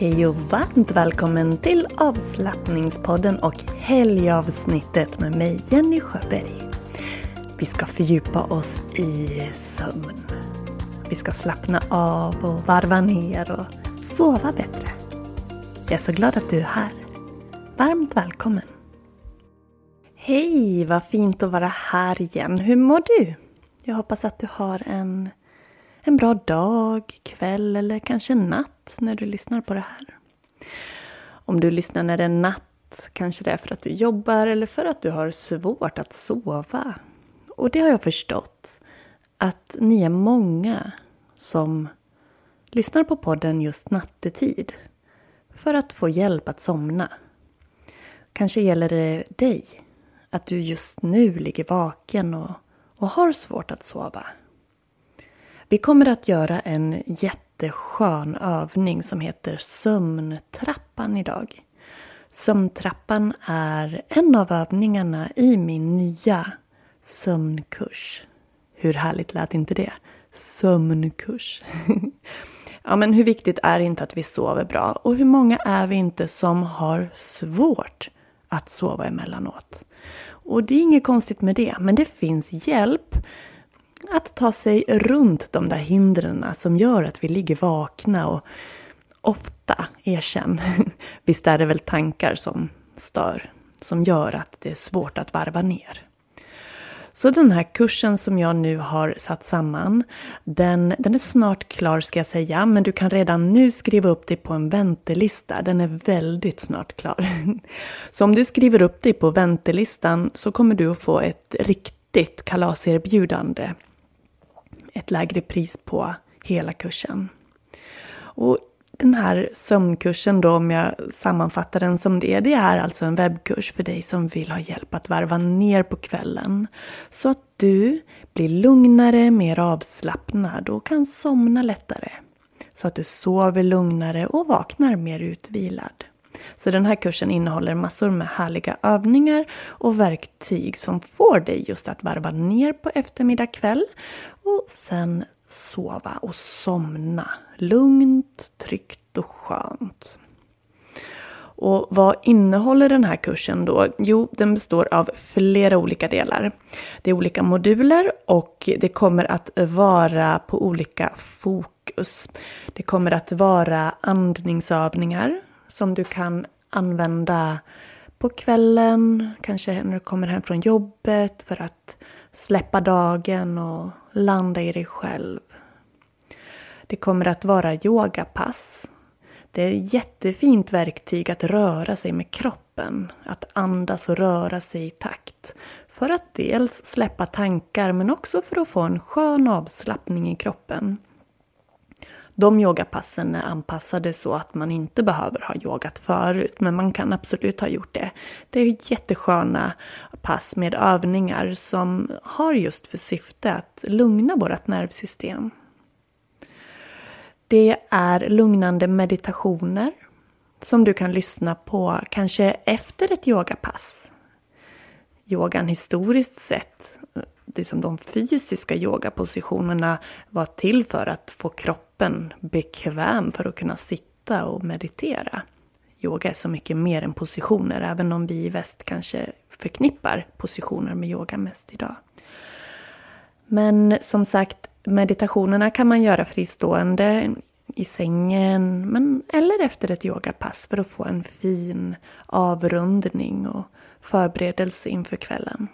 Hej och varmt välkommen till avslappningspodden och helgavsnittet med mig Jenny Sjöberg. Vi ska fördjupa oss i sömn. Vi ska slappna av och varva ner och sova bättre. Jag är så glad att du är här. Varmt välkommen! Hej, vad fint att vara här igen. Hur mår du? Jag hoppas att du har en en bra dag, kväll eller kanske natt när du lyssnar på det här. Om du lyssnar när det är natt, kanske det är för att du jobbar eller för att du har svårt att sova. Och det har jag förstått, att ni är många som lyssnar på podden just nattetid för att få hjälp att somna. Kanske gäller det dig, att du just nu ligger vaken och, och har svårt att sova. Vi kommer att göra en jätteskön övning som heter sömntrappan idag. Sömntrappan är en av övningarna i min nya sömnkurs. Hur härligt lät inte det? Sömnkurs. ja, men hur viktigt är det inte att vi sover bra? Och hur många är vi inte som har svårt att sova emellanåt? Och det är inget konstigt med det, men det finns hjälp att ta sig runt de där hindren som gör att vi ligger vakna och ofta, erkänn, visst är det väl tankar som stör, som gör att det är svårt att varva ner. Så den här kursen som jag nu har satt samman, den, den är snart klar ska jag säga, men du kan redan nu skriva upp dig på en väntelista. Den är väldigt snart klar. Så om du skriver upp dig på väntelistan så kommer du att få ett riktigt kalaserbjudande ett lägre pris på hela kursen. Och den här sömnkursen då, om jag sammanfattar den som det, det är alltså en webbkurs för dig som vill ha hjälp att varva ner på kvällen. Så att du blir lugnare, mer avslappnad och kan somna lättare. Så att du sover lugnare och vaknar mer utvilad. Så den här kursen innehåller massor med härliga övningar och verktyg som får dig just att varva ner på eftermiddag kväll och sen sova och somna lugnt, tryggt och skönt. Och vad innehåller den här kursen då? Jo, den består av flera olika delar. Det är olika moduler och det kommer att vara på olika fokus. Det kommer att vara andningsövningar som du kan använda på kvällen, kanske när du kommer hem från jobbet för att släppa dagen och landa i dig själv. Det kommer att vara yogapass. Det är ett jättefint verktyg att röra sig med kroppen, att andas och röra sig i takt För att dels släppa tankar men också för att få en skön avslappning i kroppen. De yogapassen är anpassade så att man inte behöver ha yogat förut, men man kan absolut ha gjort det. Det är jättesköna pass med övningar som har just för syfte att lugna vårt nervsystem. Det är lugnande meditationer som du kan lyssna på kanske efter ett yogapass. Yogan historiskt sett, liksom de fysiska yogapositionerna var till för att få kroppen bekväm för att kunna sitta och meditera. Yoga är så mycket mer än positioner, även om vi i väst kanske förknippar positioner med yoga mest idag. Men som sagt, meditationerna kan man göra fristående i sängen men, eller efter ett yogapass för att få en fin avrundning och förberedelse inför kvällen.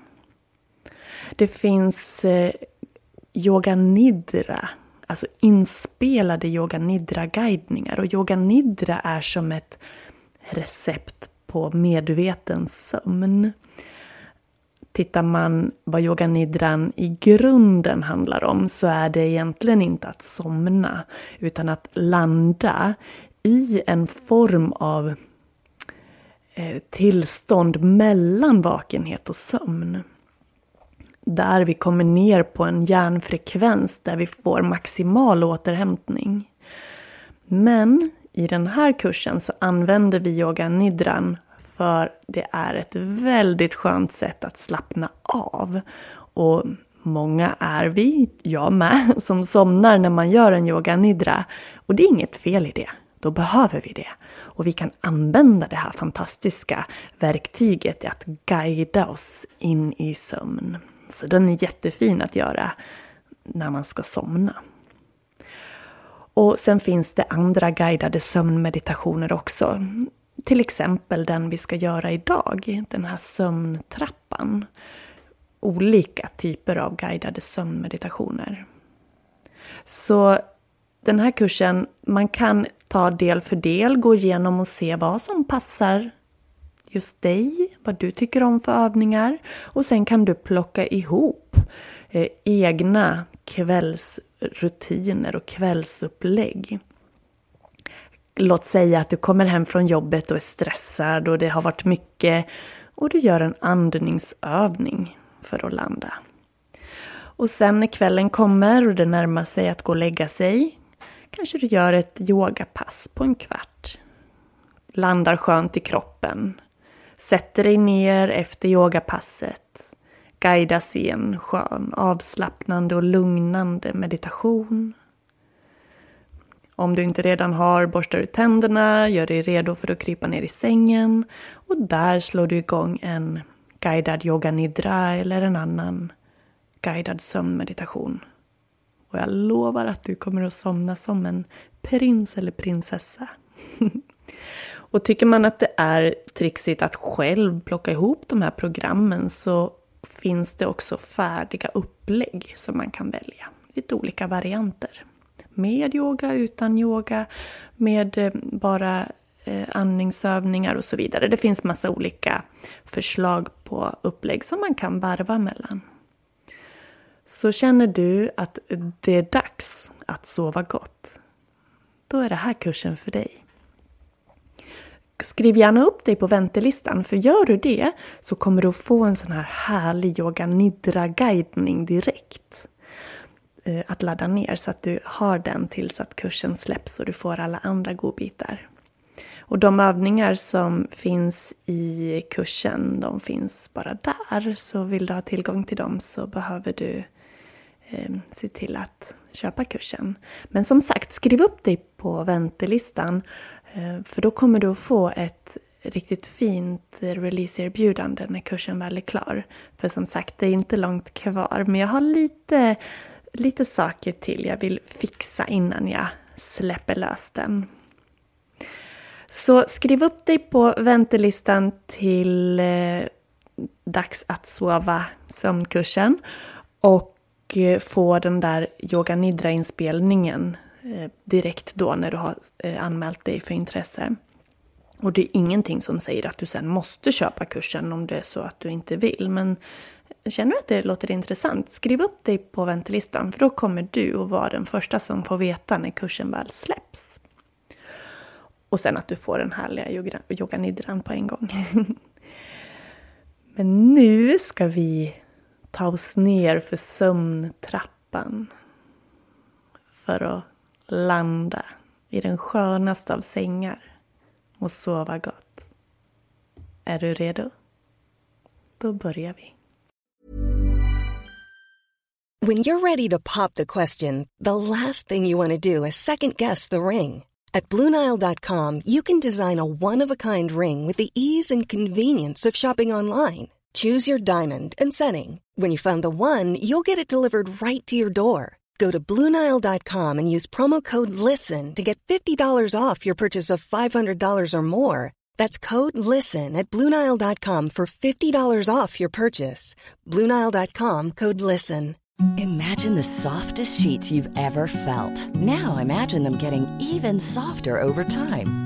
Det finns eh, yoga nidra, alltså inspelade yoga nidra-guidningar. Och yoga nidra är som ett recept på medveten sömn. Tittar man vad yoga nidran i grunden handlar om så är det egentligen inte att somna utan att landa i en form av eh, tillstånd mellan vakenhet och sömn. Där vi kommer ner på en hjärnfrekvens där vi får maximal återhämtning. Men i den här kursen så använder vi yoga nidran för det är ett väldigt skönt sätt att slappna av. Och många är vi, jag med, som somnar när man gör en yoga nidra. Och det är inget fel i det. Då behöver vi det. Och vi kan använda det här fantastiska verktyget att guida oss in i sömn. Så den är jättefin att göra när man ska somna. Och sen finns det andra guidade sömnmeditationer också. Till exempel den vi ska göra idag, den här sömntrappan. Olika typer av guidade sömnmeditationer. Så den här kursen, man kan ta del för del, gå igenom och se vad som passar just dig, vad du tycker om för övningar. Och sen kan du plocka ihop eh, egna kvällsrutiner och kvällsupplägg låt säga att du kommer hem från jobbet och är stressad och det har varit mycket och du gör en andningsövning för att landa. Och sen när kvällen kommer och det närmar sig att gå och lägga sig kanske du gör ett yogapass på en kvart. Landar skönt i kroppen. Sätter dig ner efter yogapasset. Guidas i en skön, avslappnande och lugnande meditation. Om du inte redan har, borstar du tänderna, gör dig redo för att krypa ner i sängen och där slår du igång en guidad yoga nidra eller en annan guidad sömnmeditation. Och jag lovar att du kommer att somna som en prins eller prinsessa. och tycker man att det är trixigt att själv plocka ihop de här programmen så finns det också färdiga upplägg som man kan välja. Lite olika varianter med yoga, utan yoga, med eh, bara eh, andningsövningar och så vidare. Det finns massa olika förslag på upplägg som man kan varva mellan. Så känner du att det är dags att sova gott, då är det här kursen för dig. Skriv gärna upp dig på väntelistan, för gör du det så kommer du att få en sån här härlig yoga nidra-guidning direkt. Eh, att ladda ner så att du har den tills att kursen släpps och du får alla andra godbitar. Och de övningar som finns i kursen, de finns bara där. Så vill du ha tillgång till dem så behöver du eh, se till att köpa kursen. Men som sagt, skriv upp dig på väntelistan eh, Eh, för då kommer du att få ett riktigt fint releaseerbjudande när kursen väl är klar. För som sagt, det är inte långt kvar, men jag har lite lite saker till jag vill fixa innan jag släpper lös den. Så skriv upp dig på väntelistan till eh, Dags att sova sömnkursen och eh, få den där yoga nidra inspelningen Eh, direkt då när du har eh, anmält dig för intresse. Och det är ingenting som säger att du sen måste köpa kursen om det är så att du inte vill. Men Känner du att det låter intressant? Skriv upp dig på väntelistan för då kommer du att vara den första som får veta när kursen väl släpps. Och sen att du får den härliga yoga, yoganidran på en gång. Men nu ska vi ta oss ner för sömntrappan. För att landa i den skönaste av sängar och sova gott. Är du redo? Då börjar vi. When you're ready to pop the question, the last thing you want to do is second guess the ring. At BlueNile.com you can design a one-of-a-kind ring with the ease and convenience of shopping online. Choose your diamond and setting. When you find the one, you'll get it delivered right to your door. Go to Bluenile.com and use promo code LISTEN to get $50 off your purchase of $500 or more. That's code LISTEN at Bluenile.com for $50 off your purchase. Bluenile.com code LISTEN. Imagine the softest sheets you've ever felt. Now imagine them getting even softer over time.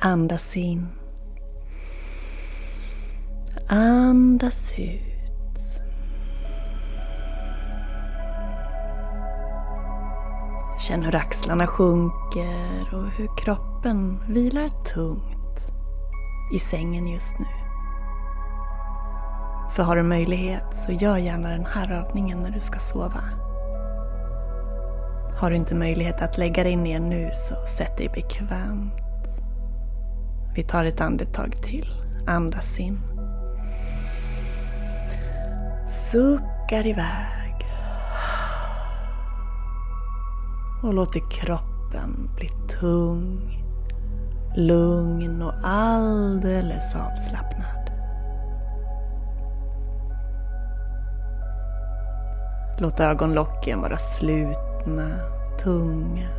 Andas in. Andas ut. Känn hur axlarna sjunker och hur kroppen vilar tungt i sängen just nu. För har du möjlighet så gör gärna den här övningen när du ska sova. Har du inte möjlighet att lägga dig ner nu så sätt dig bekvämt. Vi tar ett andetag till. Andas in. Suckar iväg. Och låter kroppen bli tung, lugn och alldeles avslappnad. Låt ögonlocken vara slutna, tunga.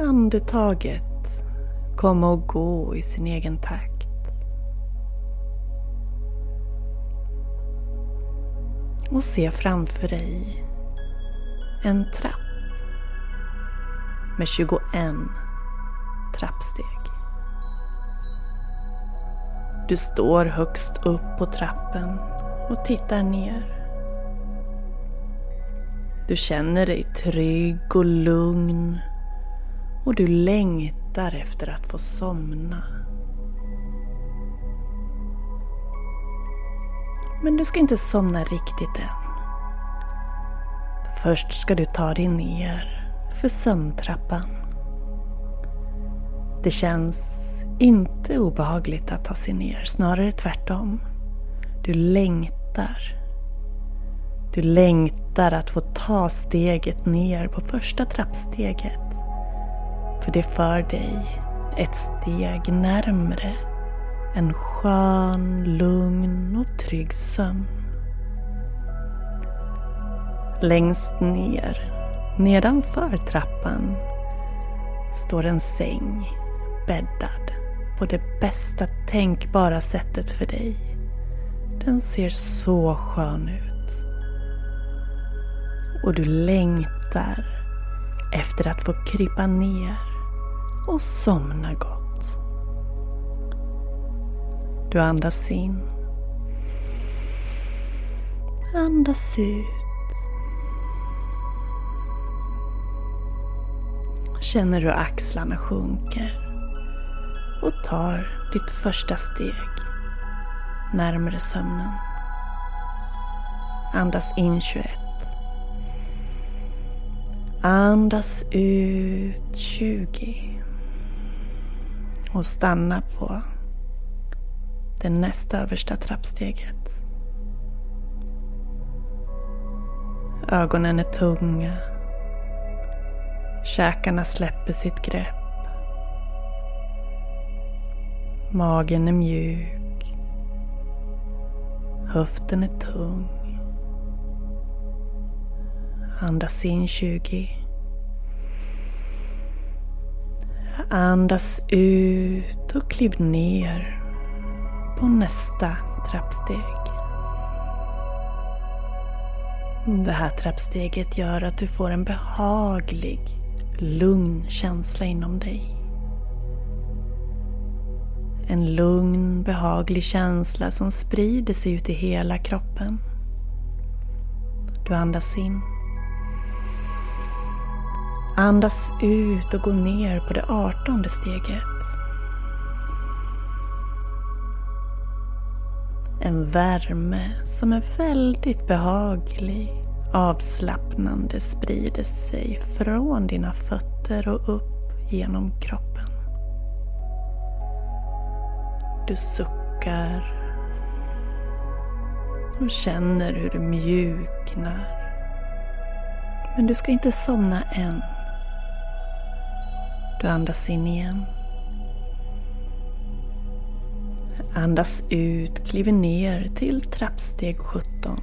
Andetaget komma och gå i sin egen takt. Och se framför dig en trapp med 21 trappsteg. Du står högst upp på trappen och tittar ner. Du känner dig trygg och lugn och du längtar efter att få somna. Men du ska inte somna riktigt än. Först ska du ta dig ner för sömntrappan. Det känns inte obehagligt att ta sig ner, snarare tvärtom. Du längtar. Du längtar att få ta steget ner på första trappsteget. För det för dig ett steg närmre en skön, lugn och trygg sömn. Längst ner, nedanför trappan, står en säng bäddad på det bästa tänkbara sättet för dig. Den ser så skön ut. Och du längtar efter att få krypa ner och somna gott. Du andas in. Andas ut. Känner hur axlarna sjunker och tar ditt första steg närmare sömnen. Andas in 21. Andas ut 20. Och stanna på det näst översta trappsteget. Ögonen är tunga. Käkarna släpper sitt grepp. Magen är mjuk. Höften är tung. Andas in 20. Andas ut och kliv ner på nästa trappsteg. Det här trappsteget gör att du får en behaglig, lugn känsla inom dig. En lugn, behaglig känsla som sprider sig ut i hela kroppen. Du andas in. Andas ut och gå ner på det artonde steget. En värme som är väldigt behaglig, avslappnande sprider sig från dina fötter och upp genom kroppen. Du suckar och känner hur du mjuknar. Men du ska inte somna än. Du andas in igen. Andas ut, kliver ner till trappsteg 17.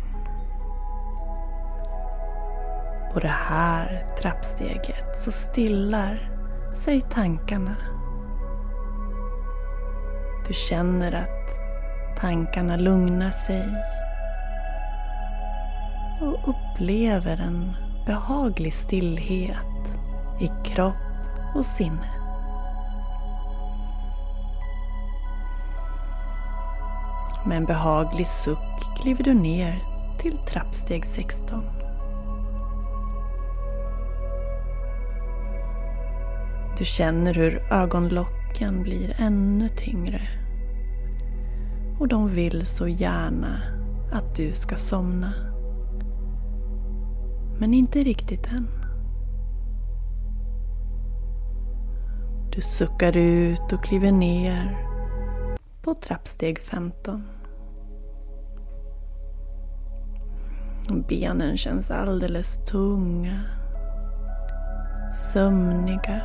På det här trappsteget så stillar sig tankarna. Du känner att tankarna lugnar sig och upplever en behaglig stillhet i kropp och sinne. Med en behaglig suck kliver du ner till trappsteg 16. Du känner hur ögonlocken blir ännu tyngre. Och de vill så gärna att du ska somna. Men inte riktigt än. Du suckar ut och kliver ner på trappsteg 15. Benen känns alldeles tunga, sömniga.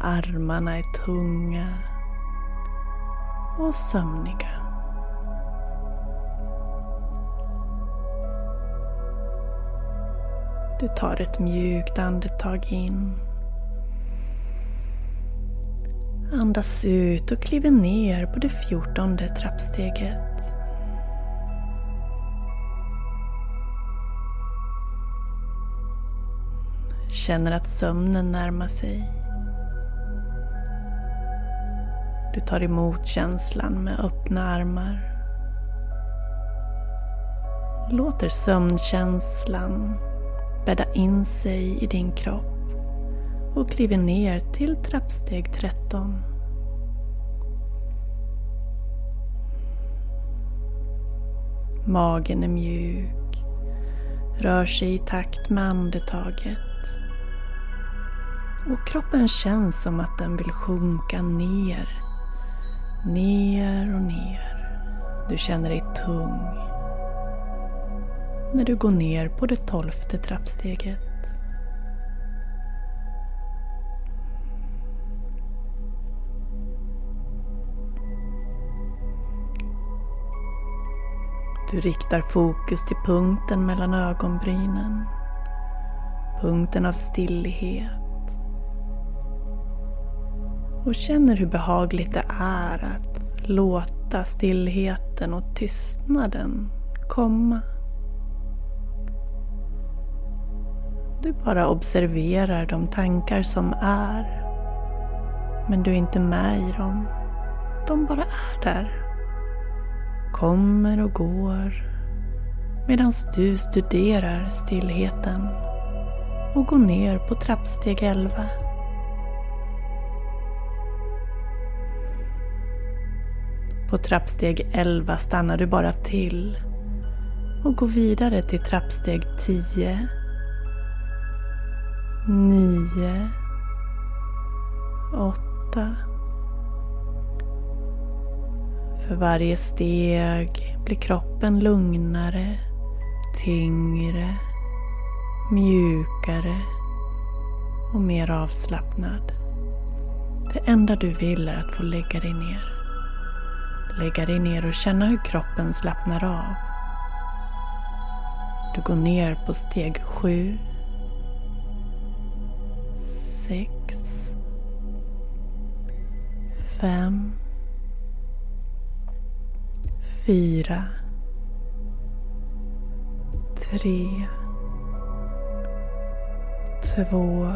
Armarna är tunga och sömniga. Du tar ett mjukt andetag in. Andas ut och kliver ner på det fjortonde trappsteget. Känner att sömnen närmar sig. Du tar emot känslan med öppna armar. Låter sömnkänslan bädda in sig i din kropp och kliver ner till trappsteg 13. Magen är mjuk, rör sig i takt med andetaget. Och kroppen känns som att den vill sjunka ner, ner och ner. Du känner dig tung när du går ner på det tolfte trappsteget. Du riktar fokus till punkten mellan ögonbrynen. Punkten av stillhet. Och känner hur behagligt det är att låta stillheten och tystnaden komma. Du bara observerar de tankar som är. Men du är inte med i dem. De bara är där. Kommer och går. Medan du studerar stillheten och går ner på trappsteg 11. På trappsteg 11 stannar du bara till och går vidare till trappsteg 10 nio, åtta. För varje steg blir kroppen lugnare, tyngre, mjukare och mer avslappnad. Det enda du vill är att få lägga dig ner. Lägga dig ner och känna hur kroppen slappnar av. Du går ner på steg sju, fem, fyra, tre, två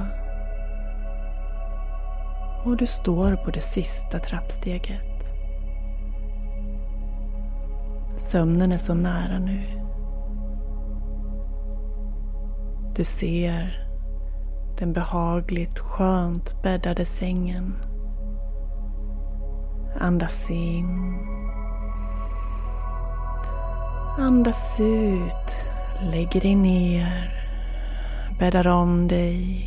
och du står på det sista trappsteget. Sömnen är så nära nu. Du ser den behagligt skönt bäddade sängen. Andas in. Andas ut. Lägger dig ner. Bäddar om dig.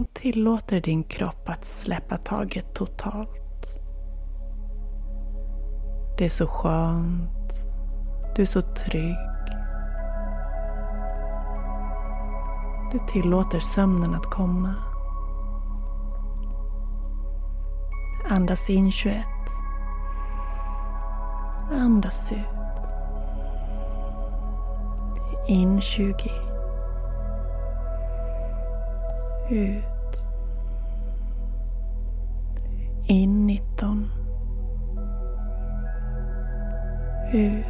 Och tillåter din kropp att släppa taget totalt. Det är så skönt. Du är så trygg. Du tillåter sömnen att komma. Andas in 21. Andas ut. In 20. Ut. In 19. Ut.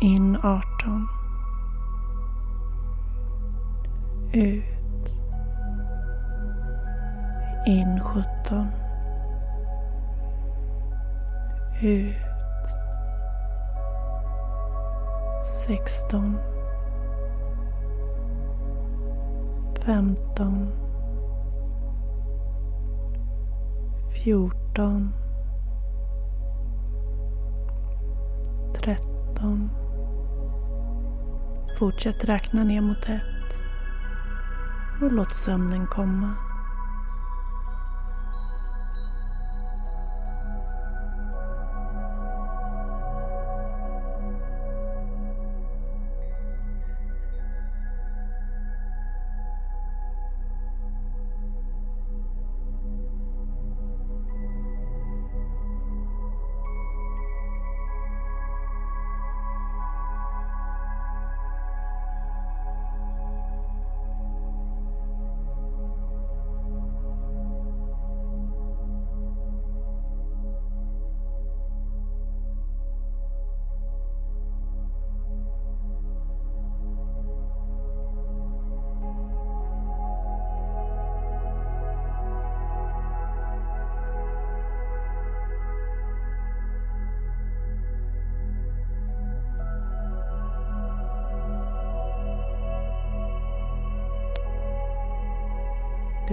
In 18. Ut. In 17. Ut. 16. 15. 14. 13. Fortsätt räkna ner mot 1 och låt sömnen komma.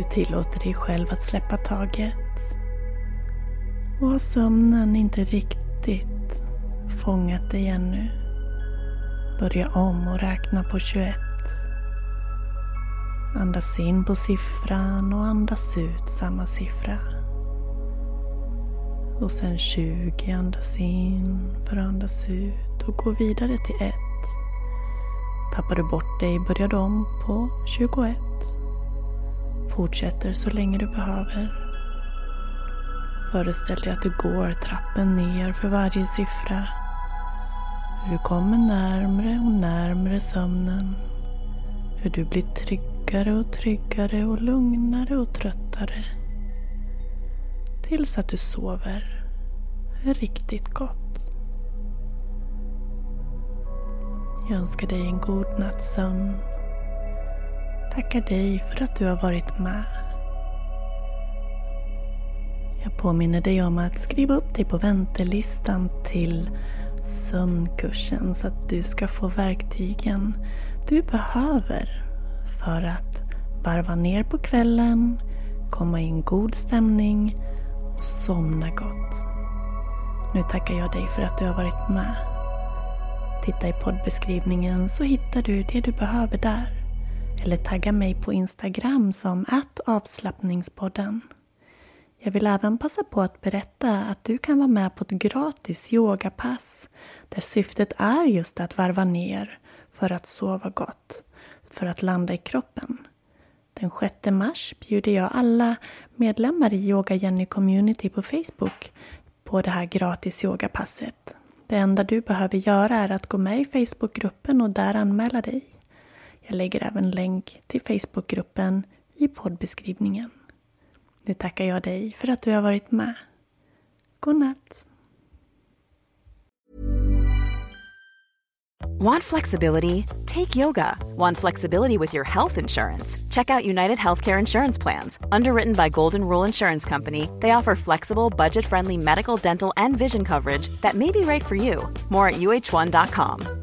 Du tillåter dig själv att släppa taget. Och har sömnen inte riktigt fångat dig ännu, börja om och räkna på 21. Andas in på siffran och andas ut samma siffra. Och sen 20, andas in för att andas ut och gå vidare till 1. Tappar du bort dig börjar du om på 21. Fortsätter så länge du behöver. Föreställ dig att du går trappen ner för varje siffra. Hur du kommer närmre och närmre sömnen. Hur du blir tryggare och tryggare och lugnare och tröttare. Tills att du sover riktigt gott. Jag önskar dig en god natts sömn tackar dig för att du har varit med. Jag påminner dig om att skriva upp dig på väntelistan till sömnkursen så att du ska få verktygen du behöver för att varva ner på kvällen, komma i en god stämning och somna gott. Nu tackar jag dig för att du har varit med. Titta i poddbeskrivningen så hittar du det du behöver där eller tagga mig på Instagram som avslappningspodden. Jag vill även passa på att berätta att du kan vara med på ett gratis yogapass där syftet är just att varva ner för att sova gott. för att landa i kroppen. Den 6 mars bjuder jag alla medlemmar i Yoga Jenny Community på Facebook på det här gratis yogapasset. Det enda du behöver göra är att gå med i Facebookgruppen och där anmäla dig. Jag lägger även länk till Facebookgruppen i poddbeskrivningen. Nu tackar jag dig för att du har varit med. God natt! Want flexibility? Take yoga. Want flexibility with your health insurance? Check out United Healthcare Insurance Plans. Underwritten by Golden Rule Insurance Company, they offer flexible, budget friendly medical, dental, and vision coverage that may be right for you. More at uh1.com.